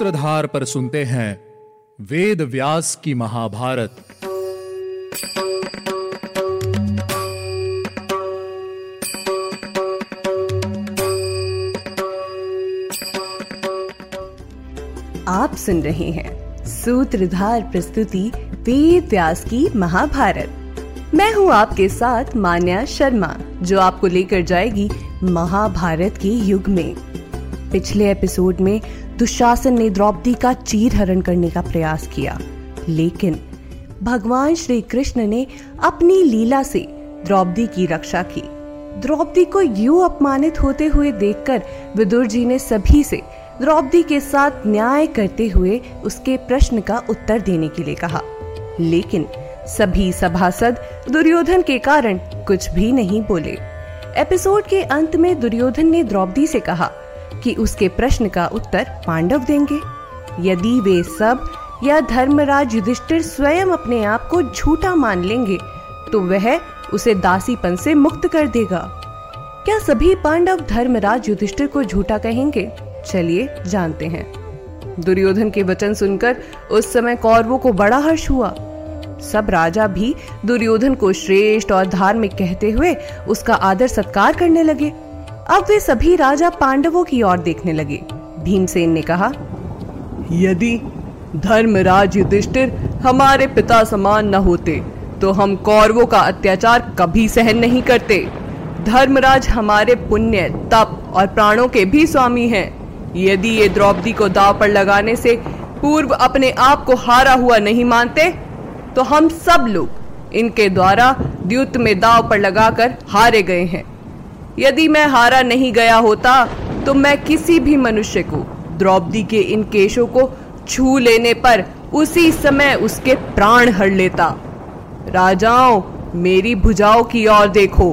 सूत्रधार पर सुनते हैं वेद व्यास की महाभारत। आप सुन रहे हैं सूत्रधार प्रस्तुति वेद व्यास की महाभारत। मैं हूँ आपके साथ मान्या शर्मा, जो आपको लेकर जाएगी महाभारत के युग में। पिछले एपिसोड में दुशासन ने द्रौपदी का चीर हरण करने का प्रयास किया। लेकिन भगवान श्री कृष्ण ने अपनी लीला से द्रौपदी की रक्षा की। द्रौपदी को यूँ अपमानित होते हुए देखकर विदुर जी ने सभी से द्रौपदी के साथ न्याय करते हुए उसके प्रश्न का उत्तर देने के लिए कहा। लेकिन सभी सभासद दुर्योधन के कारण कुछ भी नहीं बोले। एपिसोड के अंत में दुर्योधन ने द्रौपदी से कहा कि उसके प्रश्न का उत्तर पांडव देंगे। यदि वे सब या धर्मराज युधिष्ठिर स्वयं अपने आप को झूठा मान लेंगे तो वह उसे दासीपन से मुक्त कर देगा। क्या सभी पांडव धर्मराज युधिष्ठिर को झूठा कहेंगे? चलिए जानते हैं। दुर्योधन के वचन सुनकर उस समय कौरवों को बड़ा हर्ष हुआ। सब राजा भी दुर्योधन को श्रेष्ठ और धार्मिक कहते हुए उसका आदर सत्कार करने लगे। अब वे सभी राजा पांडवों की ओर देखने लगे। भीमसेन ने कहा, यदि धर्मराज युधिष्ठिर हमारे पिता समान न होते तो हम कौरवों का अत्याचार कभी सहन नहीं करते। धर्मराज हमारे पुण्य, तप और प्राणों के भी स्वामी हैं। यदि ये द्रौपदी को दाव पर लगाने से पूर्व अपने आप को हारा हुआ नहीं मानते तो हम सब लोग इनके द्वारा द्युत में दाव पर लगाकर हारे गए हैं। यदि मैं हारा नहीं गया होता तो मैं किसी भी मनुष्य को, द्रौपदी के इन केशों को छू लेने पर उसी समय उसके प्राण हर लेता। राजाओं, मेरी भुजाओं की ओर देखो।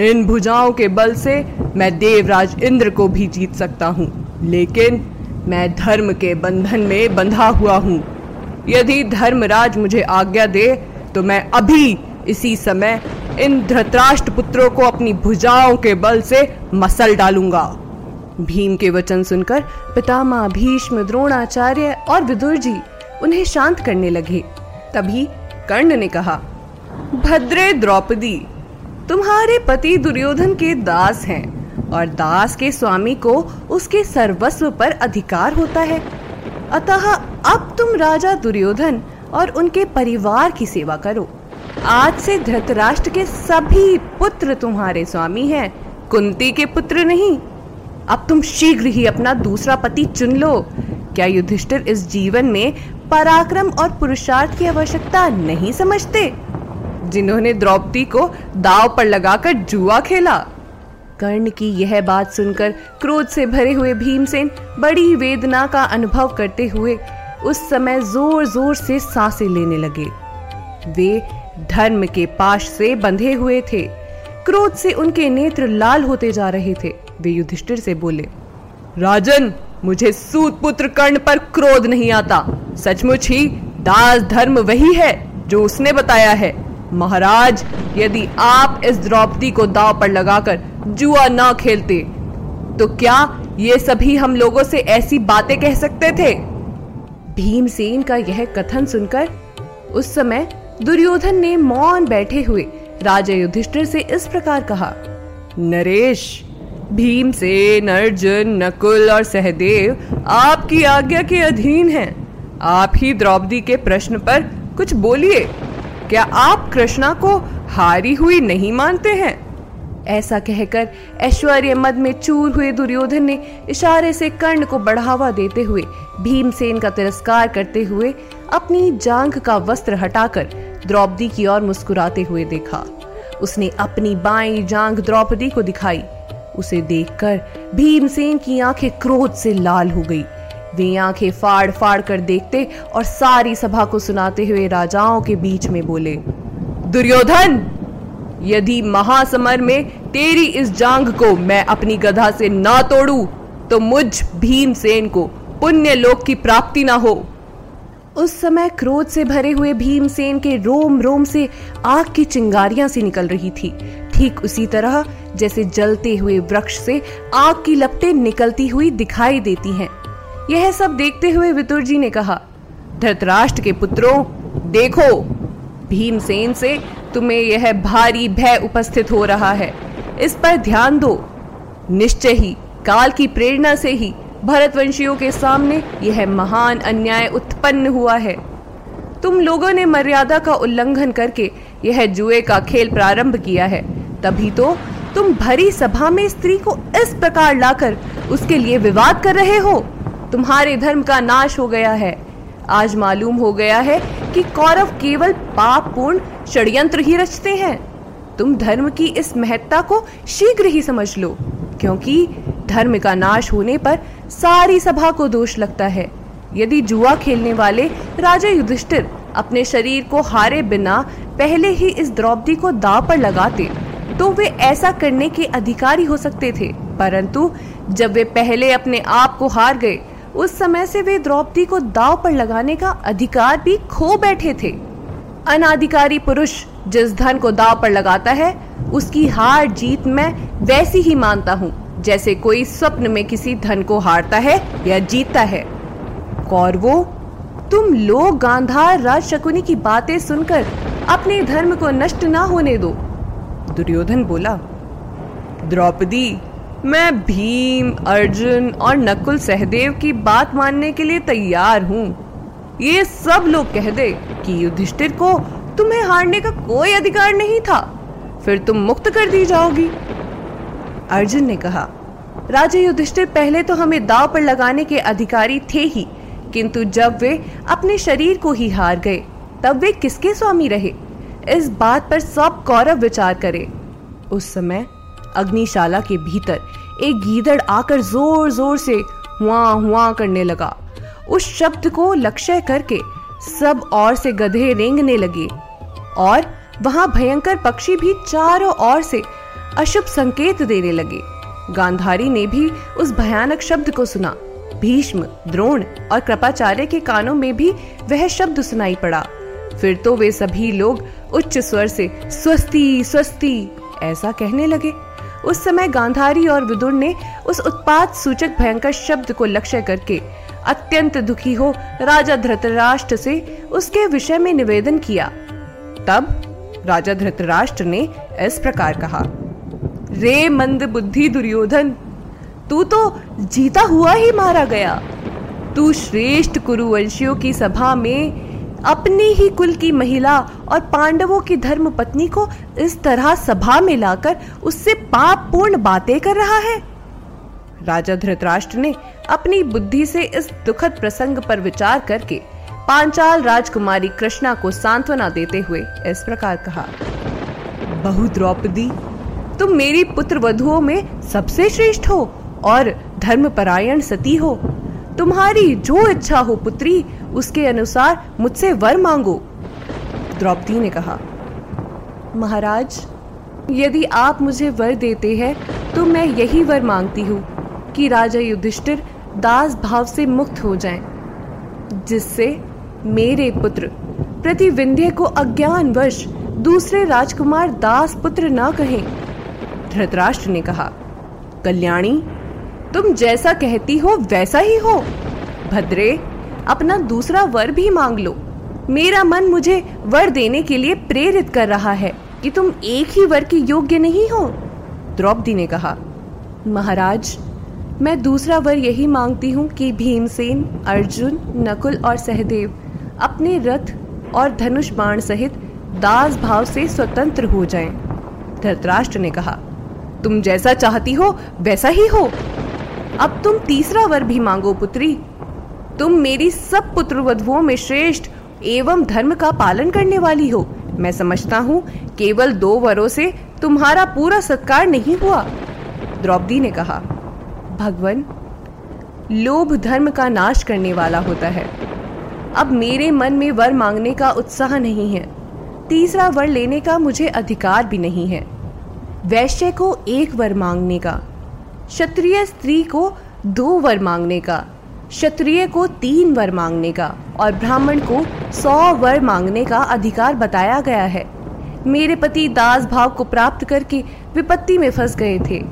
इन भुजाओं के बल से मैं देवराज इंद्र को भी जीत सकता हूँ, लेकिन मैं धर्म के बंधन में बंधा हुआ हूँ। यदि धर्मराज मुझे आज्ञा दे तो मैं अभी इसी समय इन धृतराष्ट्र पुत्रों को अपनी भुजाओं के बल से मसल डालूँगा। भीम के वचन सुनकर पितामह भीष्म, द्रोणाचार्य और विदुर जी उन्हें शांत करने लगे। तभी कर्ण ने कहा, भद्रे द्रौपदी, तुम्हारे पति दुर्योधन के दास हैं और दास के स्वामी को उसके सर्वस्व पर अधिकार होता है। अतः अब तुम राजा दुर्योधन और उनके परिवार की सेवा करो। आज से धृतराष्ट्र के सभी पुत्र तुम्हारे स्वामी हैं। कुंती के पुत्र नहीं। अब तुम शीघ्र ही अपना दूसरा पति चुन लो। क्या युधिष्ठिर इस जीवन में पराक्रम और पुरुषार्थ की आवश्यकता नहीं समझते? जिन्होंने द्रौपदी को दाव पर लगाकर जुआ खेला। कर्ण की यह बात सुनकर क्रोध से भरे हुए भीमसेन बड़ी वेदना का अनुभव करते हुए उस समय ज़ोर ज़ोर से साँसें लेने लगे। वे धर्म के पाश से बंधे हुए थे। क्रोध से उनके नेत्र लाल होते जा रहे थे। वे युधिष्ठिर से बोले, राजन, मुझे सूत पुत्र कर्ण पर क्रोध नहीं आता। सचमुच ही दास धर्म वही है जो उसने बताया है। महाराज, यदि आप इस द्रौपदी को दाव पर लगाकर जुआ ना खेलते तो क्या ये सभी हम लोगों से ऐसी बातें कह सकते थे? भीमसेन का यह कथन सुनकर उस समय दुर्योधन ने मौन बैठे हुए राजा युधिष्ठिर से इस प्रकार कहा, नरेश, भीमसेन, अर्जुन, नकुल और सहदेव आपकी आज्ञा के अधीन हैं। आप ही द्रौपदी के प्रश्न पर कुछ बोलिए। क्या आप कृष्णा को हारी हुई नहीं मानते हैं? ऐसा कहकर ऐश्वर्य मद में चूर हुए दुर्योधन ने इशारे से कर्ण को बढ़ावा देते हुए भीमसेन का तिरस्कार करते हुए अपनी जांग का वस्त्र हटाकर द्रौपदी की ओर मुस्कुराते हुए देखा। उसने अपनी बाई जांग द्रौपदी को दिखाई। उसे देखकर भीमसेन की आँखें क्रोध से लाल हो गई। वे आँखें फाड़ फाड़ कर देखते और सारी सभा को सुनाते हुए राजाओं के बीच में बोले, दुर्योधन, यदि महासमर में तेरी इस जांग को मैं अपनी गधा से ना तोड़ू तो मुझ भीमसेन को पुण्य लोक की प्राप्ति ना हो। उस समय क्रोध से भरे हुए भीमसेन के रोम रोम से आग की चिंगारियाँ सी निकल रही थी। ठीक उसी तरह, जैसे जलते हुए वृक्ष से आग की लपटें निकलती हुई दिखाई देती हैं। यह सब देखते हुए वितुर जी ने कहा, धृतराष्ट्र के पुत्रों, देखो, भीमसेन से तुम्हें यह भारी भय उपस्थित हो रहा है। इस पर ध्यान दो। निश्चय ही, काल की प्रेरणा से ही भरतवंशियों के सामने यह महान अन्याय उत्पन्न हुआ है। तुम लोगों ने मर्यादा का उल्लंघन करके यह जुए का खेल प्रारंभ किया है। तभी तो तुम भरी सभा में स्त्री को इस प्रकार लाकर उसके लिए विवाद कर रहे हो। तुम्हारे धर्म का नाश हो गया है। आज मालूम हो गया है कि कौरव केवल पाप पूर्ण षड्यंत्र ही रचते हैं। तुम धर्म की इस महत्ता को शीघ्र ही समझ लो, क्योंकि धर्म का नाश होने पर सारी सभा को दोष लगता है। यदि जुआ खेलने वाले राजा युधिष्ठिर अपने शरीर को हारे बिना पहले ही इस द्रौपदी को दाव पर लगाते तो वे ऐसा करने के अधिकारी हो सकते थे। परंतु जब वे पहले अपने आप को हार गए, उस समय से वे द्रौपदी को दाव पर लगाने का अधिकार भी खो बैठे थे। अनाधिकारी पुरुष जिस धन को दाव पर लगाता है, उसकी हार जीत मैं वैसी ही मानता हूँ। जैसे कोई स्वप्न में किसी धन को हारता है या जीतता है। कौरवो, तुम लोग गांधार राज शकुनी की बातें सुनकर अपने धर्म को नष्ट ना होने दो। दुर्योधन बोला, द्रौपदी, मैं भीम, अर्जुन और नकुल सहदेव की बात मानने के लिए तैयार हूँ। ये सब लोग कह दे कि युधिष्ठिर को तुम्हें हारने का कोई अधिकार नहीं था। फिर तुम मुक्त कर दी जाओगी। अर्जुन ने कहा राजा युधिष्ठिर पहले तो हमें दाव पर लगाने के अधिकारी थे ही, किंतु जब वे अपने शरीर को ही हार गए, तब वे किसके स्वामी रहे? इस बात पर सब कौरव विचार करे। उस समय अग्निशाला के भीतर एक गीदड़ आकर ज़ोर ज़ोर से हुआ हुआ करने लगा। उस शब्द को लक्ष्य करके सब और से गधे रेंगने लगे और वहाँ भयंकर पक्षी भी चारों ओर से अशुभ संकेत देने लगे। गांधारी ने भी उस भयानक शब्द को सुना। भीष्म, द्रोण और कृपाचार्य के कानों में भी वह शब्द सुनाई पड़ा। फिर तो वे सभी लोग उच्च स्वर से, स्वस्ति स्वस्ति, ऐसा कहने लगे। उस समय गांधारी और विदुर ने उस उत्पाद सूचक भयंकर शब्द को लक्ष्य करके अत्यंत दुखी हो राजा धृतराष्ट्र से उसके विषय में निवेदन किया। तब राजा धृतराष्ट्र ने इस प्रकार कहा रे मंद बुद्धि दुर्योधन, तू तो जीता हुआ ही मारा गया। तू श्रेष्ठ कुरुवंशियों की सभा में अपने ही कुल की महिला और पांडवों की धर्म पत्नी को इस तरह सभा में लाकर उससे पाप पूर्ण बातें कर रहा है। राजा धृतराष्ट्र ने अपनी बुद्धि से इस दुखद प्रसंग पर विचार करके पांचाल राजकुमारी कृष्णा को सांत्वना देते हुए इस प्रकार कहा बहु द्रौपदी तुम मेरी पुत्र वधुओं में सबसे श्रेष्ठ हो और धर्म धर्मपरायण सती हो। तुम्हारी जो इच्छा हो पुत्री उसके अनुसार मुझसे वर मांगो द्रौपदी ने कहा। महाराज यदि आप मुझे वर देते हैं तो मैं यही वर मांगती हूँ कि राजा युधिष्ठिर दास भाव से मुक्त हो जाएँ, जिससे मेरे पुत्र प्रतिविंध्य को अज्ञान वश दूसरे राजकुमार दास पुत्र ना कहें। धृतराष्ट्र ने कहा, कल्याणी, तुम जैसा कहती हो, वैसा ही हो। भद्रे, अपना दूसरा वर भी मांग लो। मेरा मन मुझे वर देने के लिए प्रेरित कर रहा है कि तुम एक ही वर के योग्य नहीं हो। द्रौपदी ने कहा, महाराज, मैं दूसरा वर यही मांगती हूँ कि भीमसेन, अर्जुन, नकुल और सहदेव अपने रथ और धनुष बाण सहित दास भाव से स्वतंत्र हो जाएँ। धृतराष्ट्र ने कहा तुम जैसा चाहती हो, वैसा ही हो। अब तुम तीसरा वर भी मांगो, पुत्री। तुम मेरी सब पुत्र वधुओं में श्रेष्ठ एवं धर्म का पालन करने वाली हो। मैं समझता हूँ, केवल दो वरों से तुम्हारा पूरा सत्कार नहीं हुआ। द्रौपदी ने कहा, भगवान, लोभ धर्म का नाश करने वाला होता है। अब मेरे मन में वर मांगने का उत्साह नहीं है। तीसरा वर लेने का मुझे अधिकार भी नहीं है। वैश्य को एक वर मांगने का, क्षत्रिय स्त्री को दो वर मांगने का, क्षत्रिय को तीन वर मांगने का और ब्राह्मण को सौ वर मांगने का अधिकार बताया गया है। मेरे पति दास भाव को प्राप्त करके विपत्ति में फंस गए थे।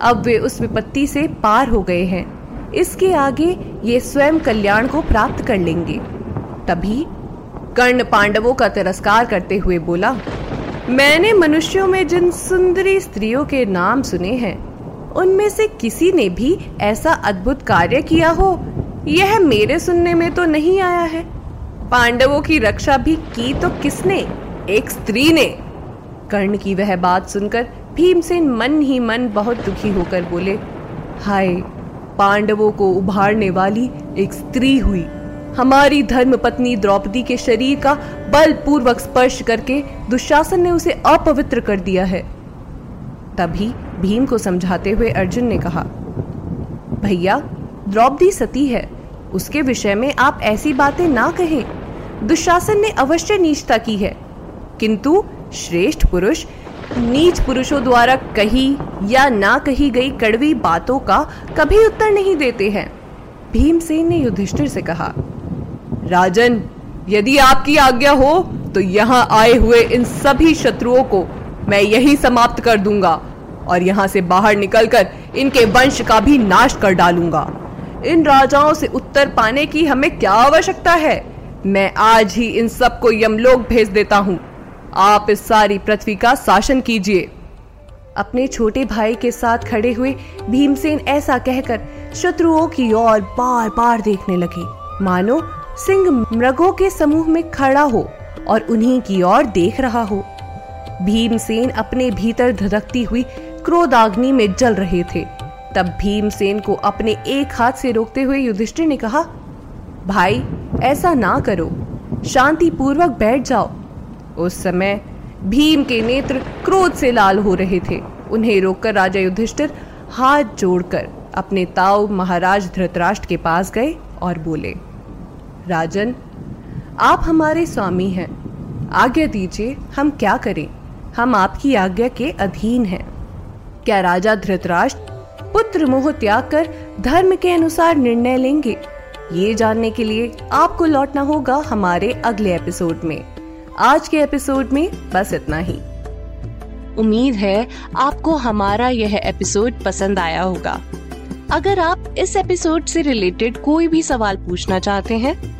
अब वे उस विपत्ति से पार हो गए हैं। इसके आगे ये स्वयं कल्याण को प्राप्त कर लेंगे। तभी कर्ण पांडवों का तिरस्कार करते हुए बोला मैंने मनुष्यों में जिन सुंदरी स्त्रियों के नाम सुने हैं, उनमें से किसी ने भी ऐसा अद्भुत कार्य किया हो? यह मेरे सुनने में तो नहीं आया है। पांडवों की रक्षा भी की तो किसने? एक स्त्री ने। कर्ण की वह बात सुनकर भीमसेन मन ही मन बहुत दुखी होकर बोले, हाय, पांडवों को उभारने वाली एक स्त्री हुई। हमारी धर्म पत्नी द्रौपदी के शरीर का बलपूर्वक स्पर्श करके दुशासन ने उसे अपवित्र कर दिया है। तभी भीम को समझाते हुए अर्जुन ने कहा, भैया, द्रौपदी सती है। उसके विषय में आप ऐसी बातें ना कहें। दुशासन ने अवश्य नीचता की है। किंतु श्रेष्ठ पुरुष, नीच पुरुषों द्वारा कही या ना कही गई कड़वी बातों का कभी उत्तर नहीं देते हैं। भीमसेन ने युधिष्ठिर से कहा राजन, यदि आपकी आज्ञा हो तो यहाँ आए हुए इन सभी शत्रुओं को मैं यही समाप्त कर दूँगा और यहाँ से बाहर निकलकर इनके वंश का भी नाश कर डालूँगा। इन राजाओं से उत्तर पाने की हमें क्या आवश्यकता है? मैं आज ही इन सबको यमलोक भेज देता हूँ। आप इस सारी पृथ्वी का शासन कीजिए। अपने छोटे भाई के साथ खड़े हुए भीमसेन ऐसा कहकर शत्रुओं की ओर बार बार देखने लगे। मानो सिंह मृगों के समूह में खड़ा हो और उन्हीं की ओर देख रहा हो। भीमसेन अपने भीतर धधकती हुई क्रोधाग्नि में जल रहे थे। तब भीमसेन को अपने एक हाथ से रोकते हुए युधिष्ठिर ने कहा, भाई, ऐसा ना करो। शांति पूर्वक बैठ जाओ। उस समय भीम के नेत्र क्रोध से लाल हो रहे थे। उन्हें रोककर राजा युधिष्ठिर हाथ जोड़कर अपने ताऊ महाराज धृतराष्ट्र के पास गए और बोले राजन, आप हमारे स्वामी हैं। आज्ञा दीजिए, हम क्या करें? हम आपकी आज्ञा के अधीन हैं। क्या राजा धृतराष्ट्र पुत्र मोह त्याग कर धर्म के अनुसार निर्णय लेंगे? ये जानने के लिए आपको लौटना होगा हमारे अगले एपिसोड में। आज के एपिसोड में बस इतना ही। उम्मीद है आपको हमारा यह एपिसोड पसंद आया होगा। अगर आप इस एपिसोड से रिलेटेड कोई भी सवाल पूछना चाहते हैं